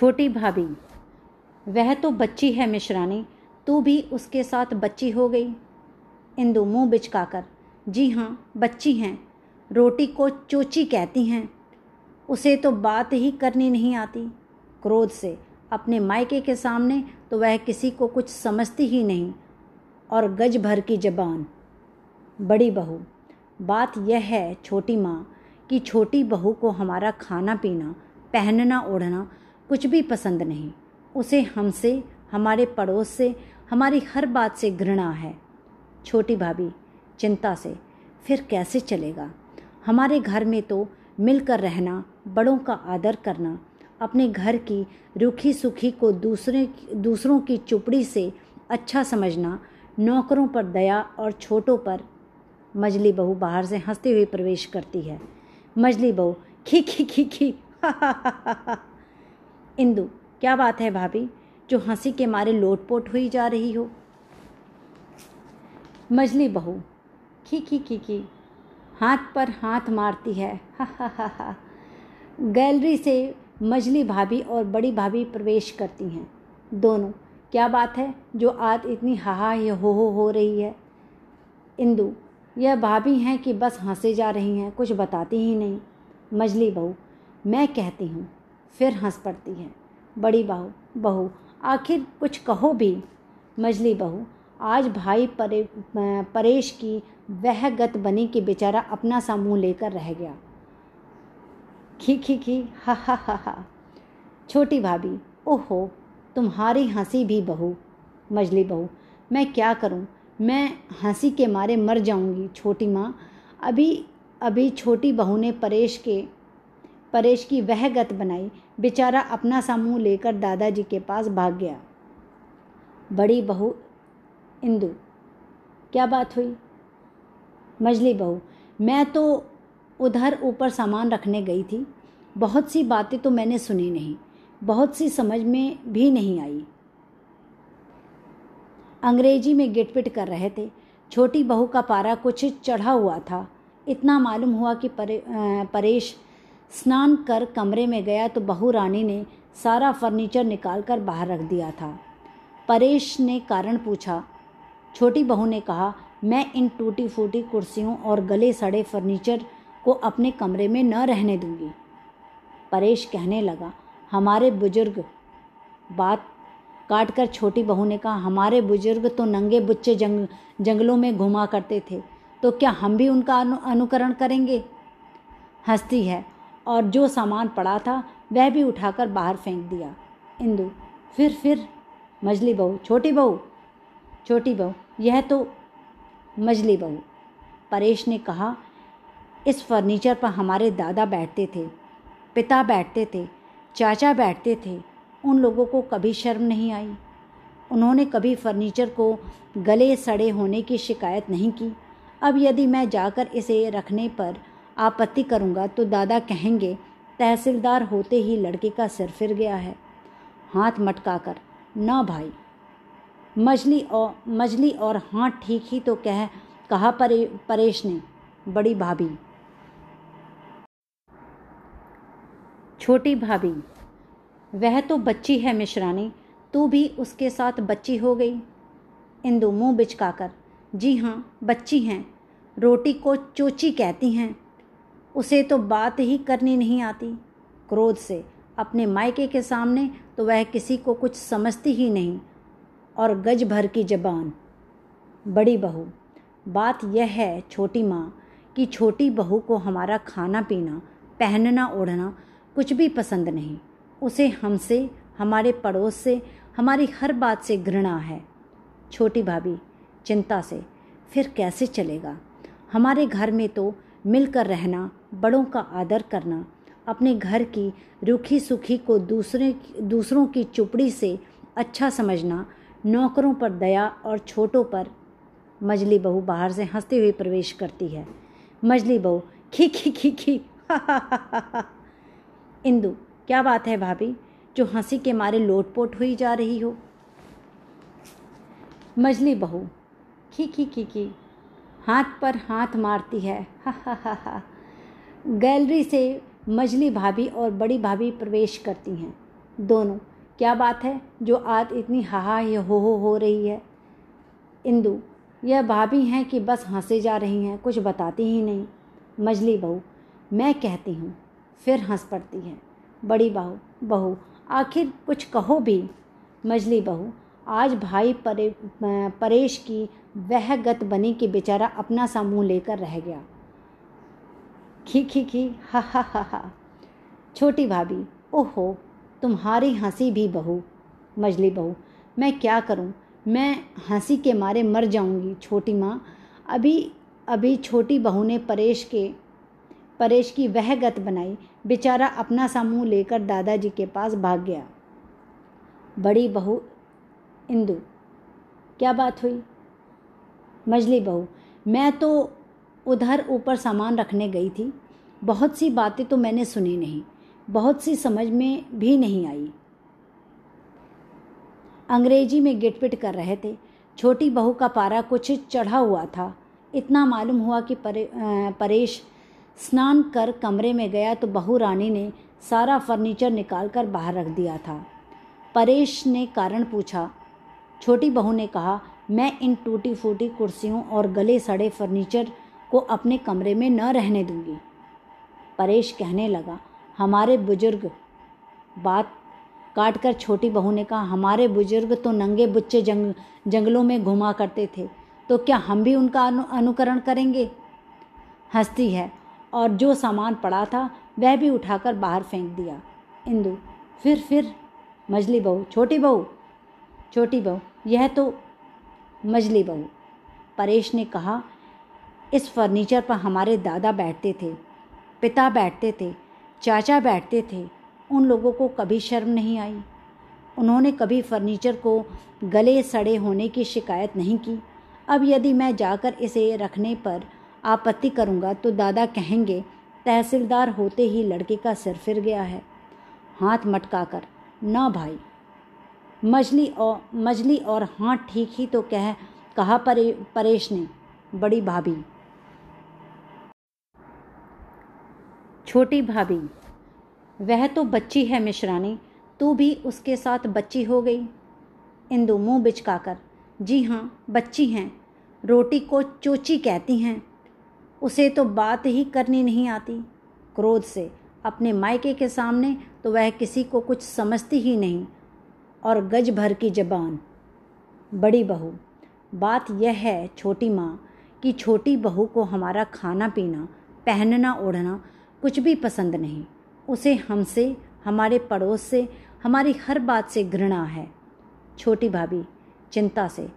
छोटी भाभी, वह तो बच्ची है मिश्रानी, तू भी उसके साथ बच्ची हो गई। इंदु मुँह बिचकाकर, जी हाँ बच्ची हैं, रोटी को चोची कहती हैं, उसे तो बात ही करनी नहीं आती। क्रोध से, अपने मायके के सामने तो वह किसी को कुछ समझती ही नहीं, और गज भर की जबान। बड़ी बहू, बात यह है छोटी माँ, कि छोटी बहू को हमारा खाना पीना, पहनना ओढ़ना कुछ भी पसंद नहीं। उसे हमसे, हमारे पड़ोस से, हमारी हर बात से घृणा है। छोटी भाभी, चिंता से, फिर कैसे चलेगा? हमारे घर में तो मिलकर रहना, बड़ों का आदर करना, अपने घर की रूखी सुखी को दूसरे, दूसरों की चुपड़ी से अच्छा समझना, नौकरों पर दया और छोटों पर मजली बहू बाहर से हँसते हुए प्रवेश करती है। मजली बहू, खी खी खी खी। इंदु, क्या बात है भाभी, जो हँसी के मारे लोटपोट हुई जा रही हो? मजली बहू, खी खी खी खी, हाथ पर हाथ मारती है, हा हा हा गैलरी से मजली भाभी और बड़ी भाभी प्रवेश करती हैं। दोनों, क्या बात है, जो आज इतनी हाहा हो हो हो रही है? इंदु, यह भाभी हैं कि बस हंसे जा रही हैं, कुछ बताती ही नहीं। मजली बहू, मैं कहती हूँ फिर हंस पड़ती है। बड़ी बहू बहू, आखिर कुछ कहो भी। मजली बहू, आज भाई परे परेश की वह गत बनी कि बेचारा अपना सा मुँह लेकर रह गया। खी खी खी, हा हा हा हा। छोटी भाभी, ओहो, तुम्हारी हँसी भी बहू। मजली बहू, मैं क्या करूँ? मैं हँसी के मारे मर जाऊँगी, छोटी माँ। अभी अभी छोटी बहू ने परेश के परेश की वह गत बनाई। बेचारा अपना सा मुँह लेकर दादाजी के पास भाग गया। बड़ी बहू इंदु क्या बात हुई? मजली बहू मैं तो उधर ऊपर सामान रखने गई थी। बहुत सी बातें तो मैंने सुनी नहीं। बहुत सी समझ में भी नहीं आई। अंग्रेज़ी में गिटपिट कर रहे थे। छोटी बहू का पारा कुछ चढ़ा हुआ था। इतना मालूम हुआ कि परे, परेश स्नान कर कमरे में गया तो बहू रानी ने सारा फर्नीचर निकाल कर बाहर रख दिया था। परेश ने कारण पूछा। छोटी बहू ने कहा मैं इन टूटी फूटी कुर्सियों और गले सड़े फर्नीचर को अपने कमरे में न रहने दूँगी। परेश कहने लगा हमारे बुज़ुर्ग बात काट कर छोटी बहू ने कहा हमारे बुज़ुर्ग तो नंगे बुच्चे जंग जंगलों में घुमा करते थे तो क्या हम भी उनका अनु, अनुकरण करेंगे? हंसती है और जो सामान पड़ा था, वह भी उठाकर बाहर फेंक दिया। इंदु, फिर फिर मजली बहू, छोटी बहू छोटी बहू, यह तो मजली बहू। परेश ने कहा, इस फर्नीचर पर हमारे दादा बैठते थे, पिता बैठते थे, चाचा बैठते थे, उन लोगों को कभी शर्म नहीं आई। उन्होंने कभी फर्नीचर को गले सड़े होने की शिकायत नहीं की। अब यदि मैं जाकर इसे रखने पर आपत्ति करूँगा तो दादा कहेंगे, तहसीलदार होते ही लड़के का सिर फिर गया है। हाथ मटकाकर, न भाई। मजली और मजली और हाँ ठीक ही तो कह, कहा परे, परेश ने, बड़ी भाभी। छोटी भाभी, वह तो बच्ची है मिश्रानी, तू भी उसके साथ बच्ची हो गई। इंदु मुँह बिचकाकर, जी हाँ बच्ची हैं। रोटी को चोची कहती हैं। उसे तो बात ही करनी नहीं आती। क्रोध से, अपने मायके के सामने तो वह किसी को कुछ समझती ही नहीं। और गज भर की जबान। बड़ी बहू, बात यह है छोटी माँ, कि छोटी बहू को हमारा खाना पीना, पहनना ओढ़ना कुछ भी पसंद नहीं। उसे हमसे, हमारे पड़ोस से, हमारी हर बात से घृणा है। छोटी भाभी, चिंता से, फिर कैसे चलेगा? हमारे घर में तो मिलकर रहना, बड़ों का आदर करना, अपने घर की रूखी सुखी को दूसरे, दूसरों की चुपड़ी से अच्छा समझना, नौकरों पर दया और छोटों पर मजली बहू बाहर से हँसते हुए प्रवेश करती है। मजली बहू, खी खी खी खी। इंदु, क्या बात है भाभी? जो हँसी के मारे लोटपोट हुई जा रही हो। मजली बहू, खी खी खी खी। हाथ पर हाथ मारती है। गैलरी से मजली भाभी और बड़ी भाभी प्रवेश करती हैं। दोनों, क्या बात है? जो आज इतनी हाहा हो हो हो रही है। इंदु, यह भाभी हैं कि बस हंसे जा रही हैं, कुछ बताती ही नहीं। मजली बहू, मैं कहती हूँ, फिर हंस पड़ती है। बड़ी बहू बहू, आखिर कुछ कहो भी। मजली बहू, आज भाई परे परेश की वह गत बनी कि बेचारा अपना सा मुँह लेकर रह गया। खी खी खी, हा हा हा हा। छोटी भाभी, ओहो, तुम्हारी हँसी भी बहू, मजली बहू, मैं क्या करूँ? मैं हँसी के मारे मर जाऊँगी, छोटी माँ। अभी अभी छोटी बहू ने परेश के, परेश की वह गत बनाई। बेचारा अपना सा मुँह लेकर दादाजी के पास भाग गया। बड़ी बहू, इंदु, क्या बात हुई? मजली बहू मैं तो उधर ऊपर सामान रखने गई थी। बहुत सी बातें तो मैंने सुनी नहीं बहुत सी समझ में भी नहीं आई। अंग्रेज़ी में गिटपिट कर रहे थे। छोटी बहू का पारा कुछ चढ़ा हुआ था। इतना मालूम हुआ कि परे, परेश स्नान कर कमरे में गया तो बहू रानी ने सारा फर्नीचर निकाल कर बाहर रख दिया था। परेश ने कारण पूछा। छोटी बहू ने कहा मैं इन टूटी फूटी कुर्सियों और गले सड़े फर्नीचर को अपने कमरे में न रहने दूँगी। परेश कहने लगा हमारे बुज़ुर्ग बात काट कर छोटी बहू ने कहा हमारे बुज़ुर्ग तो नंगे बुच्चे जंग जंगलों में घुमा करते थे तो क्या हम भी उनका अनु, अनुकरण करेंगे? हंसती है और जो सामान पड़ा था वह भी उठाकर बाहर फेंक दिया। इंदु फिर फिर मजली बहू छोटी बहू छोटी बहू यह तो मजली बहू। परेश ने कहा, इस फर्नीचर पर हमारे दादा बैठते थे, पिता बैठते थे, चाचा बैठते थे, उन लोगों को कभी शर्म नहीं आई। उन्होंने कभी फर्नीचर को गले सड़े होने की शिकायत नहीं की। अब यदि मैं जाकर इसे रखने पर आपत्ति करूँगा तो दादा कहेंगे, तहसीलदार होते ही लड़के का सिर फिर गया है। हाथ मटका कर ना भाई मजली और मजली और हाँ ठीक ही तो कह कहा परे, परेश ने बड़ी भाभी। छोटी भाभी वह तो बच्ची है मिश्रानी तू भी उसके साथ बच्ची हो गई। इंदु मुँह बिचकाकर जी हाँ बच्ची हैं रोटी को चोची कहती हैं उसे तो बात ही करनी नहीं आती। क्रोध से अपने मायके के सामने तो वह किसी को कुछ समझती ही नहीं। और गज भर की जबान। बड़ी बहू, बात यह है छोटी माँ कि छोटी बहू को हमारा खाना पीना, पहनना, ओढ़ना कुछ भी पसंद नहीं। उसे हमसे, हमारे पड़ोस से, हमारी हर बात से घृणा है। छोटी भाभी, चिंता से,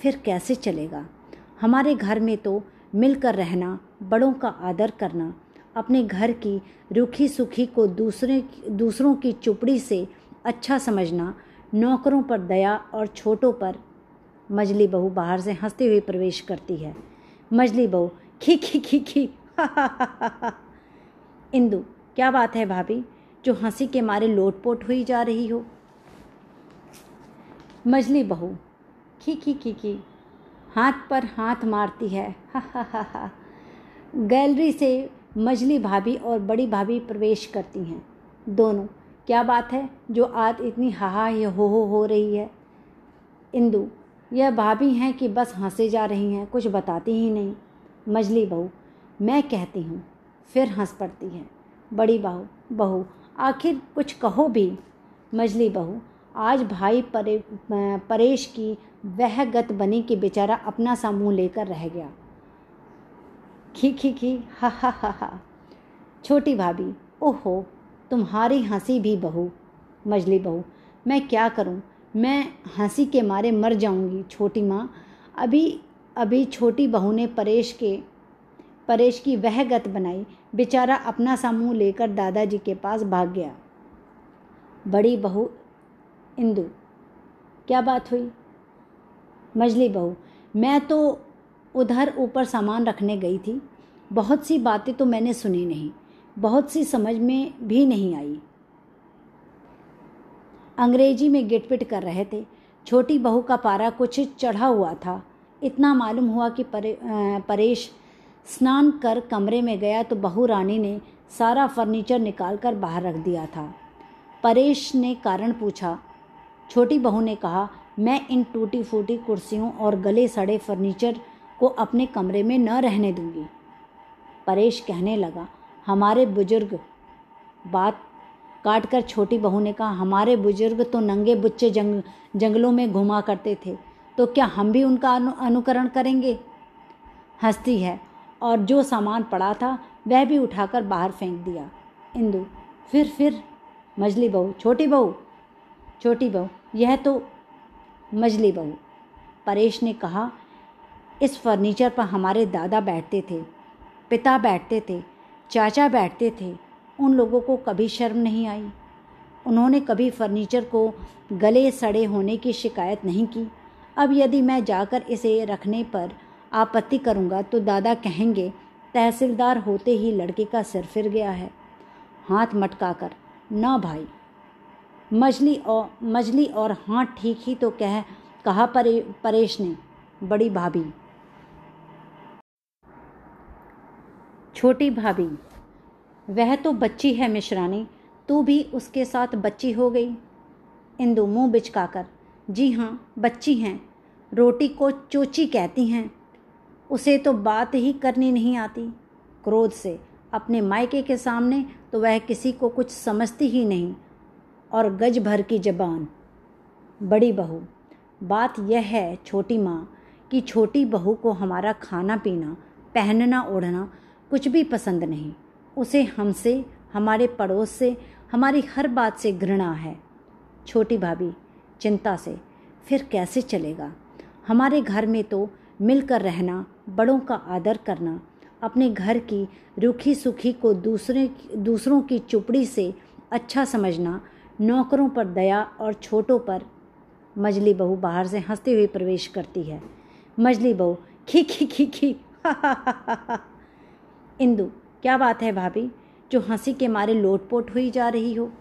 फिर कैसे चलेगा? हमारे घर में तो मिलकर रहना, बड़ों का आदर करना, अपने घर की रूखी सुखी को दूसरे, दूसरों की चुपड़ी से अच्छा समझना नौकरों पर दया और छोटों पर मजली बहू बाहर से हँसते हुई प्रवेश करती है। मजली बहू, खी खी खी खी। इंदु, क्या बात है भाभी? जो हँसी के मारे लोटपोट हुई जा रही हो। मजली बहू, खी खी खी खी। हाथ पर हाथ मारती है। गैलरी से मजली भाभी और बड़ी भाभी प्रवेश करती हैं। दोनों क्या बात है जो आज इतनी हाहा ये हो हो हो रही है? इंदु, यह भाभी हैं कि बस हंसे जा रही हैं, कुछ बताती ही नहीं। मजली बहू, मैं कहती हूँ, फिर हंस पड़ती है। बड़ी बहू बहू, आखिर कुछ कहो भी। मजली बहू, आज भाई परे परेश की वह गत बनी कि बेचारा अपना सा मुँह लेकर रह गया। खी खी खी, हा हा हा हा। छोटी भाभी, ओहो तुम्हारी हँसी भी बहू, मजली बहू। मैं क्या करूँ? मैं हँसी के मारे मर जाऊँगी, छोटी माँ। अभी अभी छोटी बहू ने परेश के, परेश की वह गत बनाई। बेचारा अपना सा मुँह लेकर दादाजी के पास भाग गया। बड़ी बहू इंदु, क्या बात हुई? मजली बहू, मैं तो उधर ऊपर सामान रखने गई थी। बहुत सी बातें तो मैंने सुनी नहीं। बहुत सी समझ में भी नहीं आई। अंग्रेज़ी में गिटपिट कर रहे थे। छोटी बहू का पारा कुछ चढ़ा हुआ था। इतना मालूम हुआ कि परे, परेश स्नान कर कमरे में गया तो बहू रानी ने सारा फर्नीचर निकाल कर बाहर रख दिया था। परेश ने कारण पूछा। छोटी बहू ने कहा मैं इन टूटी फूटी कुर्सियों और गले सड़े फर्नीचर को अपने कमरे में न रहने दूँगी। परेश कहने लगा हमारे बुज़ुर्ग बात काट कर छोटी बहू ने कहा हमारे बुज़ुर्ग तो नंगे बुच्चे जंग जंगलों में घुमा करते थे तो क्या हम भी उनका अनु, अनुकरण करेंगे? हंसती है और जो सामान पड़ा था वह भी उठाकर बाहर फेंक दिया। इंदु फिर फिर मजली बहू छोटी बहू छोटी बहू यह तो मजली बहू। परेश ने कहा इस फर्नीचर पर हमारे दादा बैठते थे पिता बैठते थे चाचा बैठते थे। उन लोगों को कभी शर्म नहीं आई। उन्होंने कभी फर्नीचर को गले सड़े होने की शिकायत नहीं की। अब यदि मैं जाकर इसे रखने पर आपत्ति करूँगा तो दादा कहेंगे, तहसीलदार होते ही लड़के का सिर फिर गया है। हाथ मटकाकर, ना भाई। मजली और मजली और हाँ ठीक ही तो कह, कहा परे, परेश ने, बड़ी भाभी। छोटी भाभी, वह तो बच्ची है मिश्रानी, तू भी उसके साथ बच्ची हो गई। इंदु मुँह बिचकाकर, जी हाँ बच्ची हैं, रोटी को चोची कहती हैं, उसे तो बात ही करनी नहीं आती। क्रोध से, अपने मायके के सामने तो वह किसी को कुछ समझती ही नहीं, और गज भर की जबान। बड़ी बहू, बात यह है छोटी माँ, कि छोटी बहू को हमारा खाना पीना पहनना ओढ़ना कुछ भी पसंद नहीं। उसे हमसे, हमारे पड़ोस से, हमारी हर बात से घृणा है। छोटी भाभी, चिंता से, फिर कैसे चलेगा? हमारे घर में तो मिलकर रहना, बड़ों का आदर करना, अपने घर की रूखी सुखी को दूसरे, दूसरों की चुपड़ी से अच्छा समझना, नौकरों पर दया और छोटों पर मजली बहू बाहर से हँसते हुए प्रवेश करती है। मजली बहू, खी खी खी खी। हा हा हा हा इंदु, क्या बात है भाभी, जो हँसी के मारे लोटपोट हुई जा रही हो?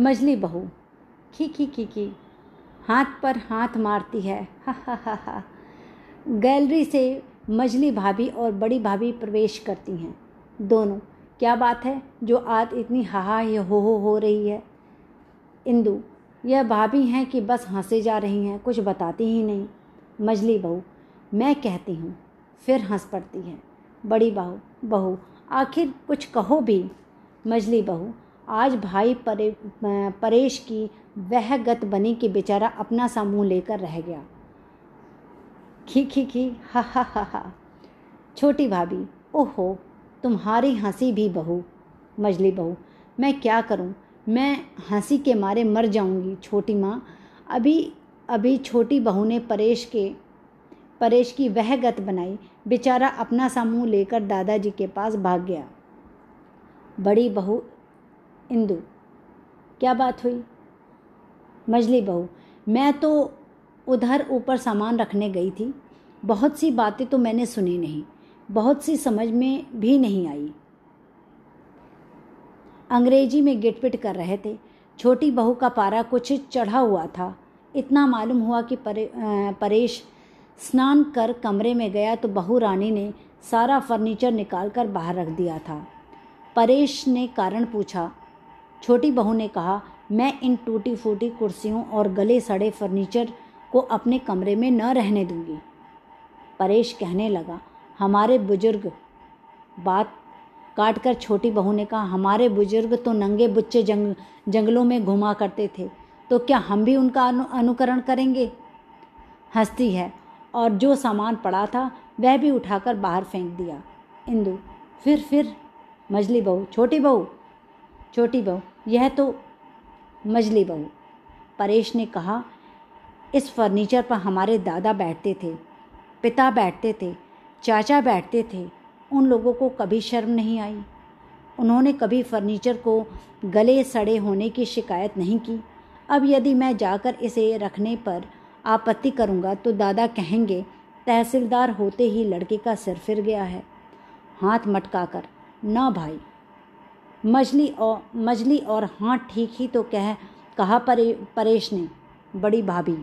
मजली बहू, खी खी खी खी, हाथ पर हाथ मारती है, हा हा हा गैलरी से मजली भाभी और बड़ी भाभी प्रवेश करती हैं। दोनों, क्या बात है, जो आज इतनी हाहा ये हो हो हो रही है? इंदु, यह भाभी हैं कि बस हंसे जा रही हैं, कुछ बताती ही नहीं। मजली बहू, मैं कहती हूँ फिर हंस पड़ती है। बड़ी बहू बहू, आखिर कुछ कहो भी। मजली बहू, आज भाई परे परेश की वह गत बनी कि बेचारा अपना सा मुँह लेकर रह गया। खी खी खी, हा हा हा हा। छोटी भाभी, ओहो, तुम्हारी हँसी भी बहू। मजली बहू, मैं क्या करूँ? मैं हँसी के मारे मर जाऊँगी, छोटी माँ। अभी अभी छोटी बहू ने परेश के परेश की वह गत बनाई। बेचारा अपना सा मुँह लेकर दादाजी के पास भाग गया। बड़ी बहू इंदु क्या बात हुई? मजली बहू मैं तो उधर ऊपर सामान रखने गई थी। बहुत सी बातें तो मैंने सुनी नहीं। बहुत सी समझ में भी नहीं आई। अंग्रेज़ी में गिटपिट कर रहे थे। छोटी बहू का पारा कुछ चढ़ा हुआ था। इतना मालूम हुआ कि परे, परेश स्नान कर कमरे में गया तो बहू रानी ने सारा फर्नीचर निकाल कर बाहर रख दिया था। परेश ने कारण पूछा। छोटी बहू ने कहा मैं इन टूटी फूटी कुर्सियों और गले सड़े फर्नीचर को अपने कमरे में न रहने दूँगी। परेश कहने लगा हमारे बुज़ुर्ग बात काट कर छोटी बहू ने कहा हमारे बुज़ुर्ग तो नंगे बुच्चे जंग जंगलों में घुमा करते थे तो क्या हम भी उनका अनु, अनुकरण करेंगे? हंसती है और जो सामान पड़ा था, वह भी उठाकर बाहर फेंक दिया। इंदु, फिर फिर मजली बहू, छोटी बहू? छोटी बहू, यह तो मजली बहू। परेश ने कहा, इस फर्नीचर पर हमारे दादा बैठते थे, पिता बैठते थे, चाचा बैठते थे, उन लोगों को कभी शर्म नहीं आई। उन्होंने कभी फर्नीचर को गले सड़े होने की शिकायत नहीं की। अब यदि मैं जाकर इसे रखने पर आपत्ति करूँगा तो दादा कहेंगे, तहसीलदार होते ही लड़के का सिर फिर गया है। हाथ मटकाकर, ना भाई। मजली और मजली और हाँ ठीक ही तो कह, कहा परे, परेश ने, बड़ी भाभी।